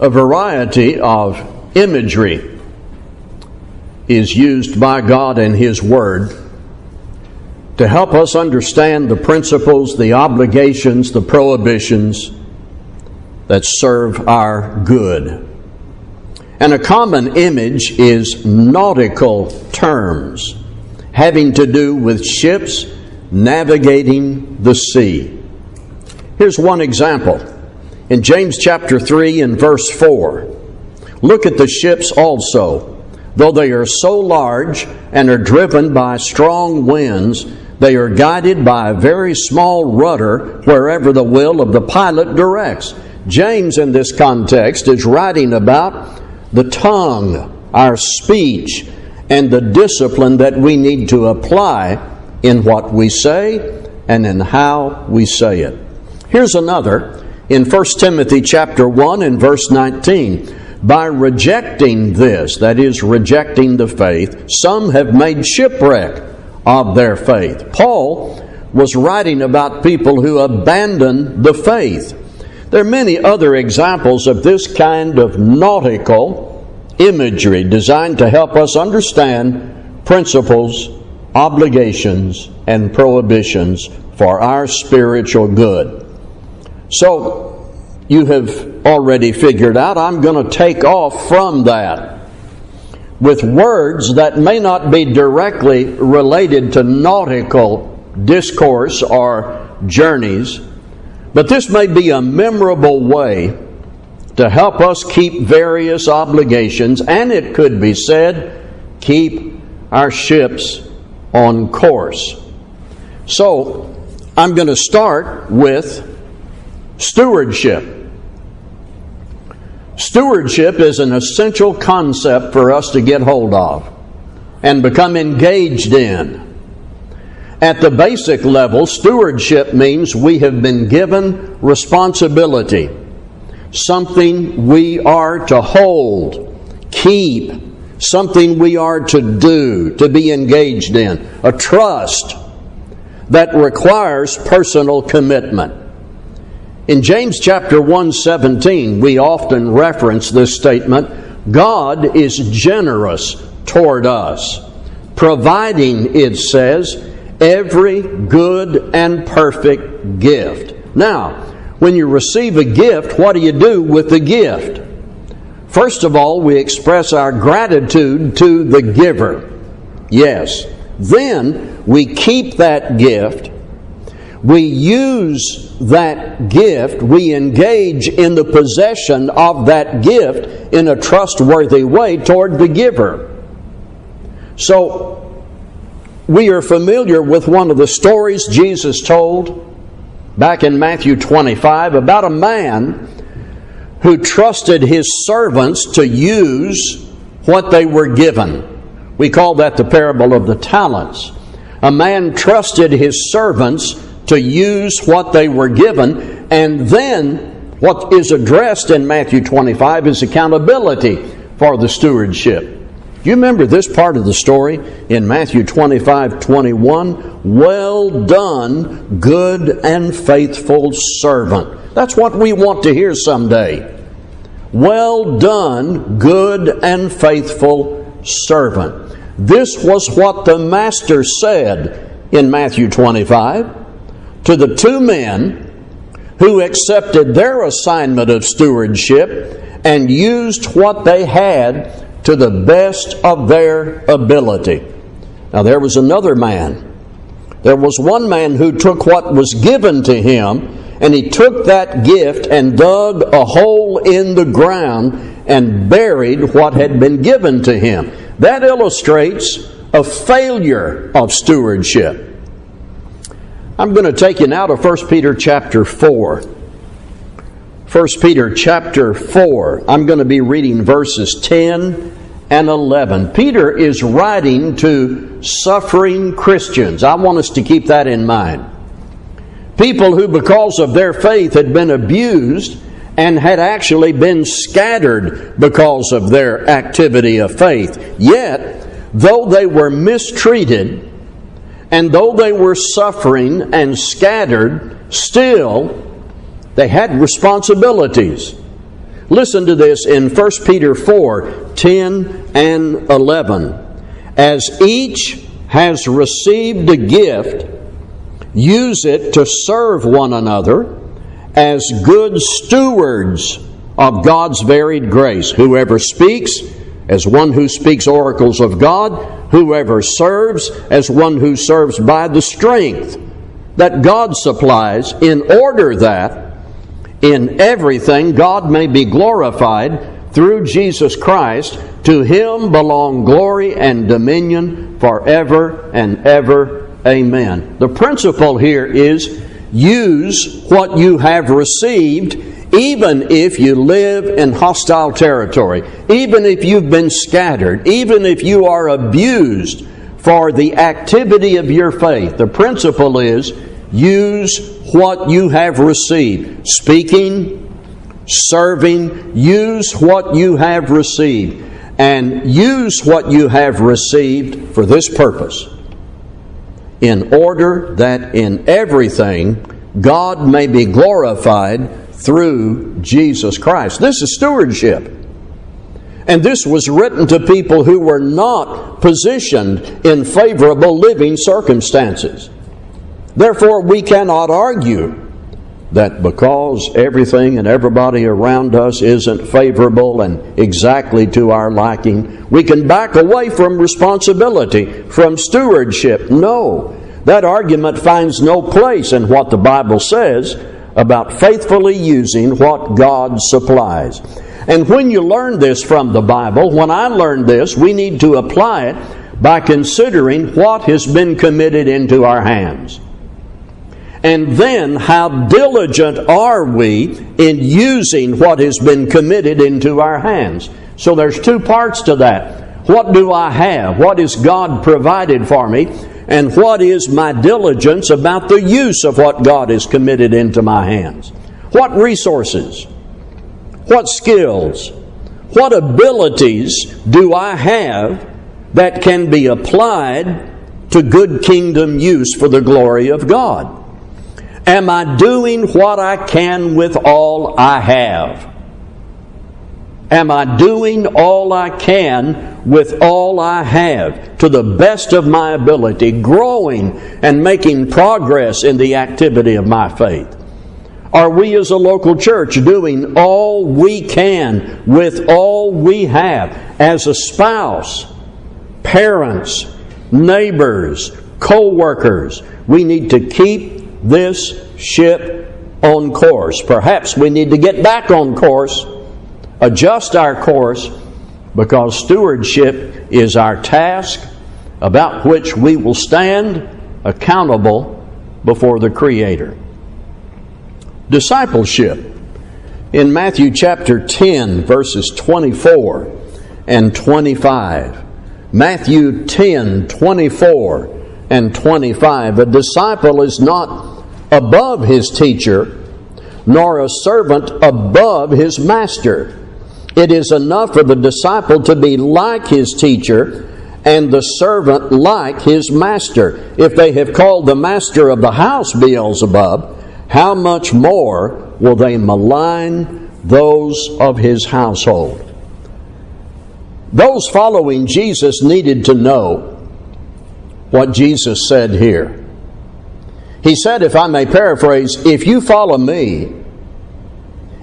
A variety of imagery is used by God and His Word to help us understand the principles, the obligations, the prohibitions that serve our good. And a common image is nautical terms having to do with ships navigating the sea. Here's one example. In James chapter 3 and verse 4, look at the ships also. Though they are so large and are driven by strong winds, they are guided by a very small rudder wherever the will of the pilot directs. James, in this context, is writing about the tongue, our speech, and the discipline that we need to apply in what we say and in how we say it. Here's another in 1 Timothy chapter 1 and verse 19. By rejecting this, that is, rejecting the faith, some have made shipwreck of their faith. Paul was writing about people who abandon the faith. There are many other examples of this kind of nautical imagery designed to help us understand principles, obligations, and prohibitions for our spiritual good. So, you have already figured out I'm going to take off from that with words that may not be directly related to nautical discourse or journeys, but this may be a memorable way to help us keep various obligations, and it could be said, keep our ships on course. So, I'm going to start with stewardship. Stewardship is an essential concept for us to get hold of and become engaged in. At the basic level, stewardship means we have been given responsibility, something we are to hold, keep, something we are to do, to be engaged in, a trust that requires personal commitment. In James chapter 1:17, we often reference this statement, God is generous toward us, providing it says every good and perfect gift. Now, when you receive a gift, what do you do with the gift? First of all, we express our gratitude to the giver. Yes. Then we keep that gift we use that gift, we engage in the possession of that gift in a trustworthy way toward the giver. So, we are familiar with one of the stories Jesus told back in Matthew 25 about a man who trusted his servants to use what they were given. We call that the parable of the talents. A man trusted his servants to use what they were given. And then what is addressed in Matthew 25 is accountability for the stewardship. You remember this part of the story in Matthew 25 21? Well done, good and faithful servant. That's what we want to hear someday. Well done, good and faithful servant. This was what the Master said in Matthew 25 to the two men who accepted their assignment of stewardship and used what they had to the best of their ability. Now, there was another man. There was one man who took what was given to him and he took that gift and dug a hole in the ground and buried what had been given to him. That illustrates a failure of stewardship. I'm going to take you now to 1 Peter chapter 4. 1 Peter chapter 4. I'm going to be reading verses 10 and 11. Peter is writing to suffering Christians. I want us to keep that in mind. People who, because of their faith, had been abused and had actually been scattered because of their activity of faith. Yet, though they were mistreated, and though they were suffering and scattered, still they had responsibilities. Listen to this in 1 Peter 4 10 and 11. As each has received a gift, use it to serve one another as good stewards of God's varied grace. Whoever speaks, as one who speaks oracles of God, whoever serves, as one who serves by the strength that God supplies, in order that in everything God may be glorified through Jesus Christ. To him belong glory and dominion forever and ever. Amen. The principle here is use what you have received even if you live in hostile territory, even if you've been scattered, even if you are abused for the activity of your faith. The principle is use what you have received. Speaking, serving, use what you have received. And use what you have received for this purpose in order that in everything God may be glorified through Jesus Christ. This is stewardship. And this was written to people who were not positioned in favorable living circumstances. Therefore, we cannot argue that because everything and everybody around us isn't favorable and exactly to our liking, we can back away from responsibility, from stewardship. No, that argument finds no place in what the Bible says about faithfully using what God supplies. And when you learn this from the Bible, when I learned this, we need to apply it by considering what has been committed into our hands. And then, how diligent are we in using what has been committed into our hands? So, there's two parts to that. What do I have? What has God provided for me? And what is my diligence about the use of what God has committed into my hands? What resources? What skills? What abilities do I have that can be applied to good kingdom use for the glory of God? Am I doing what I can with all I have? Am I doing all I can with all I have to the best of my ability, growing and making progress in the activity of my faith? Are we as a local church doing all we can with all we have as a spouse, parents, neighbors, co workers? We need to keep this ship on course. Perhaps we need to get back on course adjust our course because stewardship is our task about which we will stand accountable before the Creator. Discipleship. In Matthew chapter 10, verses 24 and 25. Matthew 10, 24 and 25. A disciple is not above his teacher, nor a servant above his master. It is enough for the disciple to be like his teacher and the servant like his master. If they have called the master of the house Beelzebub, how much more will they malign those of his household? Those following Jesus needed to know what Jesus said here. He said, if I may paraphrase, if you follow me,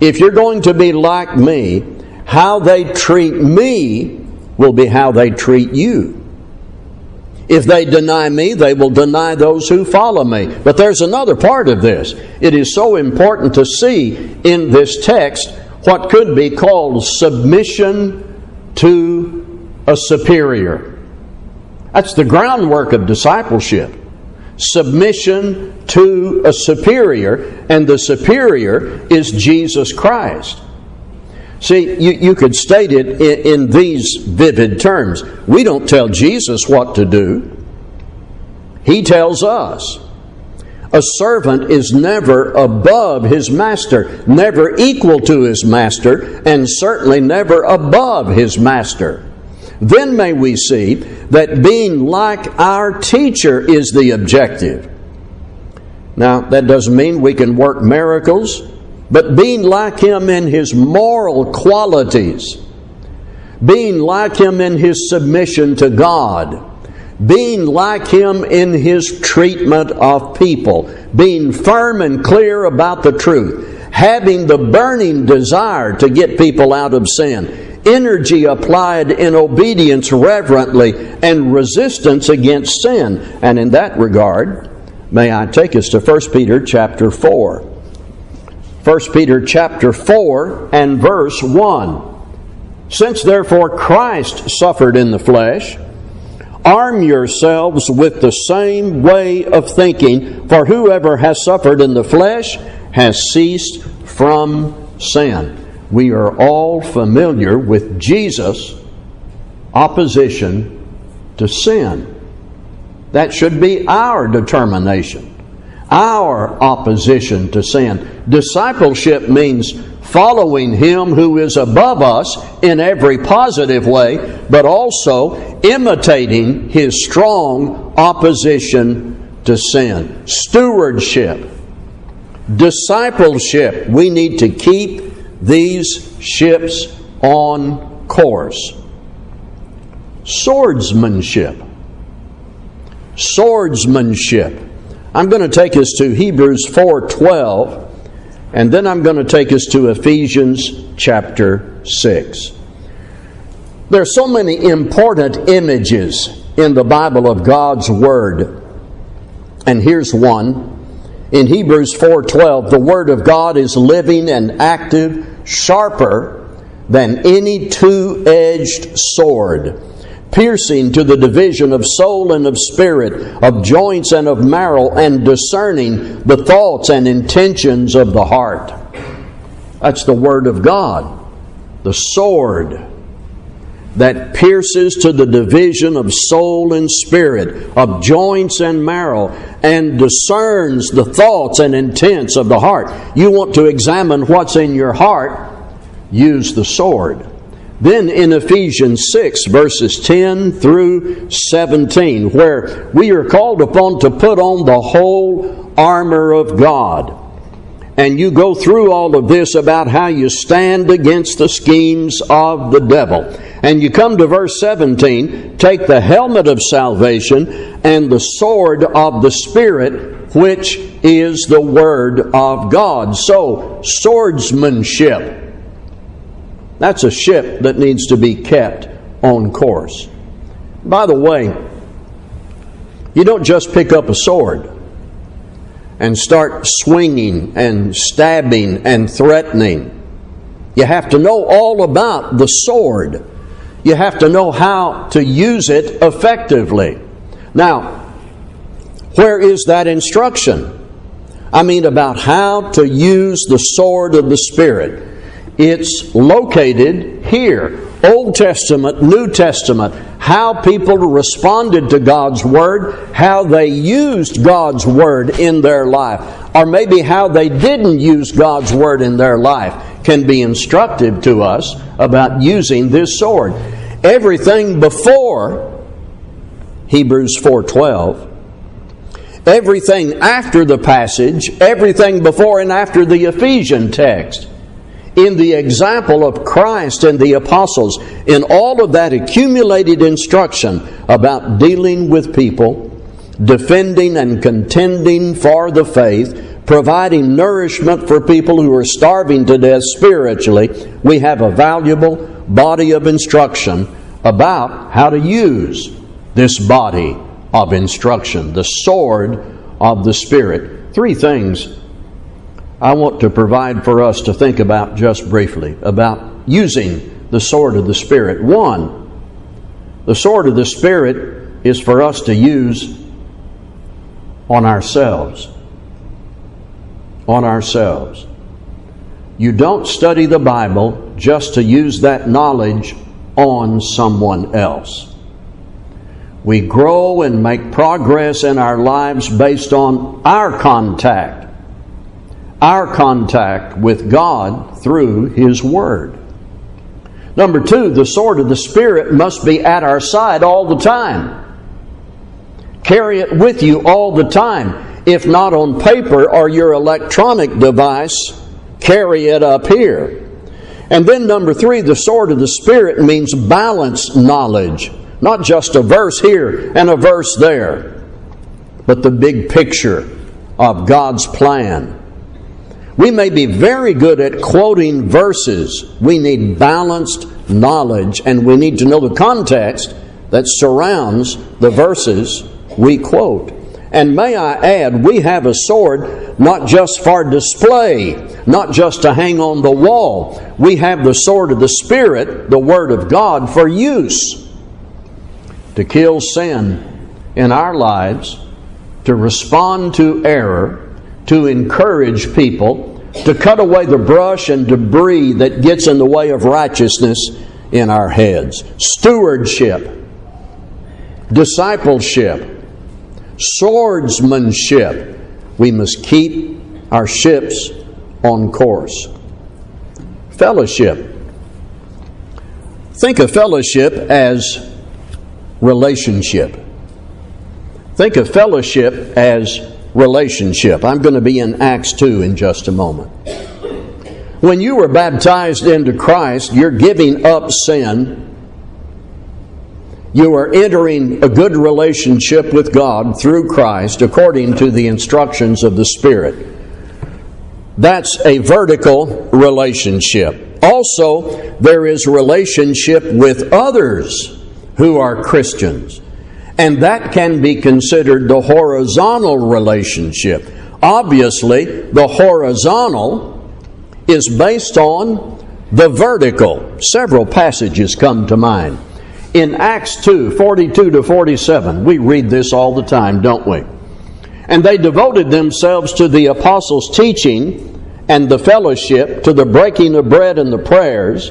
if you're going to be like me, how they treat me will be how they treat you. If they deny me, they will deny those who follow me. But there's another part of this. It is so important to see in this text what could be called submission to a superior. That's the groundwork of discipleship. Submission to a superior, and the superior is Jesus Christ. See, you, you could state it in, in these vivid terms. We don't tell Jesus what to do, He tells us. A servant is never above his master, never equal to his master, and certainly never above his master. Then may we see that being like our teacher is the objective. Now, that doesn't mean we can work miracles but being like Him in His moral qualities, being like Him in His submission to God, being like Him in His treatment of people, being firm and clear about the truth, having the burning desire to get people out of sin, energy applied in obedience reverently, and resistance against sin. And in that regard, may I take us to 1 Peter chapter 4. 1 Peter chapter 4 and verse 1. Since therefore Christ suffered in the flesh, arm yourselves with the same way of thinking, for whoever has suffered in the flesh has ceased from sin. We are all familiar with Jesus' opposition to sin. That should be our determination, our opposition to sin. Discipleship means following Him who is above us in every positive way, but also imitating His strong opposition to sin. Stewardship discipleship. We need to keep these ships on course. Swordsmanship. Swordsmanship. I'm going to take us to Hebrews 4:12 and then I'm going to take us to Ephesians chapter 6. There are so many important images in the Bible of God's word. And here's one in Hebrews 4:12, the word of God is living and active, sharper than any two-edged sword, piercing to the division of soul and of spirit, of joints and of marrow, and discerning the thoughts and intentions of the heart. That's the word of God, the sword that pierces to the division of soul and spirit, of joints and marrow, and discerns the thoughts and intents of the heart. You want to examine what's in your heart, use the sword. Then in Ephesians 6, verses 10 through 17, where we are called upon to put on the whole armor of God and you go through all of this about how you stand against the schemes of the devil. And you come to verse 17 take the helmet of salvation and the sword of the Spirit, which is the Word of God. So, swordsmanship. That's a ship that needs to be kept on course. By the way, you don't just pick up a sword and start swinging and stabbing and threatening. You have to know all about the sword. You have to know how to use it effectively. Now, where is that instruction? I mean, about how to use the sword of the Spirit. It's located here Old Testament, New Testament, how people responded to God's Word, how they used God's Word in their life, or maybe how they didn't use God's Word in their life can be instructive to us about using this sword. Everything before Hebrews 4:12 everything after the passage, everything before and after the Ephesian text in the example of Christ and the apostles, in all of that accumulated instruction about dealing with people, defending and contending for the faith, providing nourishment for people who are starving to death spiritually, we have a valuable body of instruction about how to use this body of instruction, the sword of the Spirit. Three things I want to provide for us to think about just briefly about using the sword of the Spirit. One, the sword of the Spirit is for us to use on ourselves. On ourselves. You don't study the Bible just to use that knowledge on someone else. We grow and make progress in our lives based on our contact our contact with God through His Word. Number two, the sword of the Spirit must be at our side all the time. Carry it with you all the time. If not on paper or your electronic device, carry it up here. And then, number three, the sword of the Spirit means balanced knowledge, not just a verse here and a verse there, but the big picture of God's plan. We may be very good at quoting verses. We need balanced knowledge, and we need to know the context that surrounds the verses we quote. And may I add, we have a sword not just for display, not just to hang on the wall. We have the sword of the Spirit, the Word of God, for use to kill sin in our lives, to respond to error, to encourage people, to cut away the brush and debris that gets in the way of righteousness in our heads. Stewardship, discipleship, swordsmanship. We must keep our ships on course. Fellowship. Think of fellowship as relationship. Think of fellowship as relationship. I'm going to be in Acts 2 in just a moment. When you were baptized into Christ, you're giving up sin you are entering a good relationship with God through Christ according to the instructions of the Spirit. That's a vertical relationship. Also, there is relationship with others who are Christians. And that can be considered the horizontal relationship. Obviously, the horizontal is based on the vertical. Several passages come to mind in Acts 2 42 to 47. We read this all the time, don't we? And they devoted themselves to the apostles' teaching and the fellowship, to the breaking of bread and the prayers.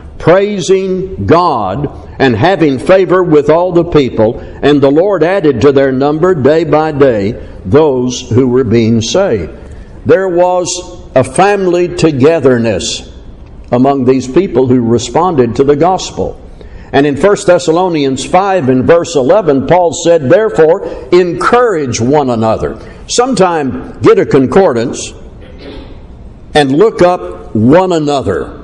praising God and having favor with all the people. And the Lord added to their number day by day those who were being saved. There was a family togetherness among these people who responded to the gospel. And in 1 Thessalonians 5 and verse 11, Paul said, Therefore, encourage one another. Sometime get a concordance and look up one another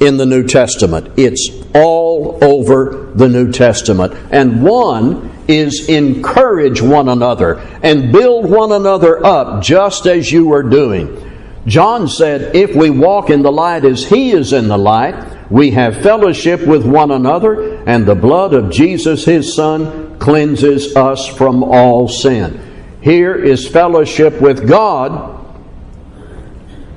in the New Testament. It's all over the New Testament. And one is encourage one another and build one another up just as you are doing. John said, If we walk in the light as he is in the light, we have fellowship with one another, and the blood of Jesus, his Son, cleanses us from all sin. Here is fellowship with God,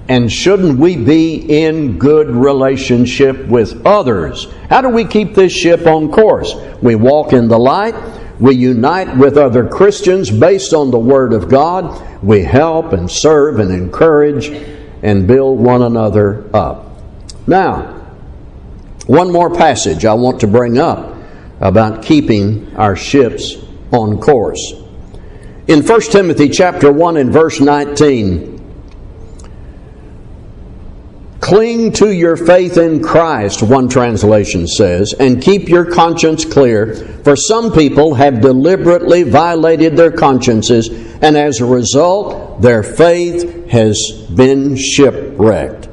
and shouldn't we be in good relationship with others? How do we keep this ship on course? We walk in the light. We unite with other Christians based on the Word of God. We help and serve and encourage and build one another up. Now, one more passage I want to bring up about keeping our ships on course. In 1 Timothy chapter 1 and verse 19, Cling to your faith in Christ, one translation says, and keep your conscience clear, for some people have deliberately violated their consciences, and as a result, their faith has been shipwrecked.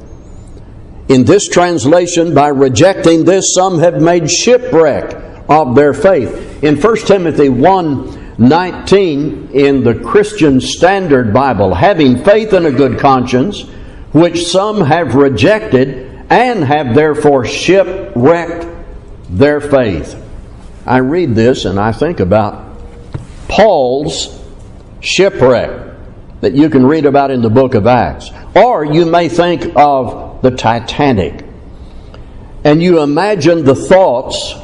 In this translation, by rejecting this, some have made shipwreck of their faith. In 1 Timothy 1 19, in the Christian Standard Bible, having faith and a good conscience, which some have rejected and have therefore shipwrecked their faith. I read this and I think about Paul's shipwreck that you can read about in the book of Acts. Or you may think of the Titanic. And you imagine the thoughts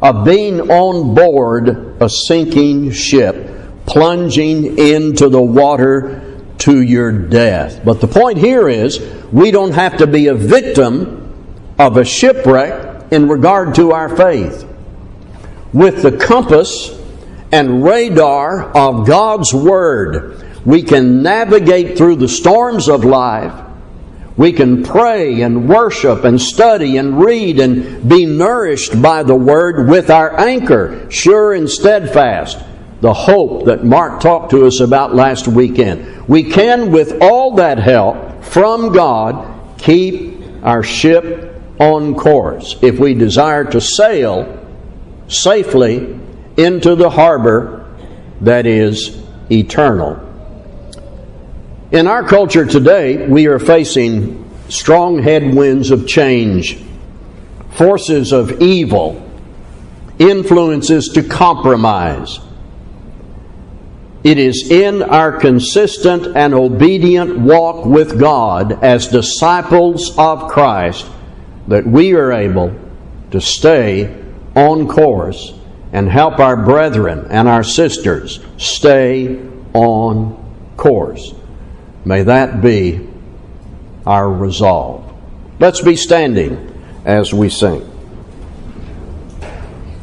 of being on board a sinking ship, plunging into the water to your death. But the point here is we don't have to be a victim of a shipwreck in regard to our faith. With the compass and radar of God's Word, we can navigate through the storms of life. We can pray and worship and study and read and be nourished by the Word with our anchor, sure and steadfast. The hope that Mark talked to us about last weekend. We can, with all that help from God, keep our ship on course if we desire to sail safely into the harbor that is eternal. In our culture today, we are facing strong headwinds of change, forces of evil, influences to compromise. It is in our consistent and obedient walk with God as disciples of Christ that we are able to stay on course and help our brethren and our sisters stay on course. May that be our resolve. Let's be standing as we sing.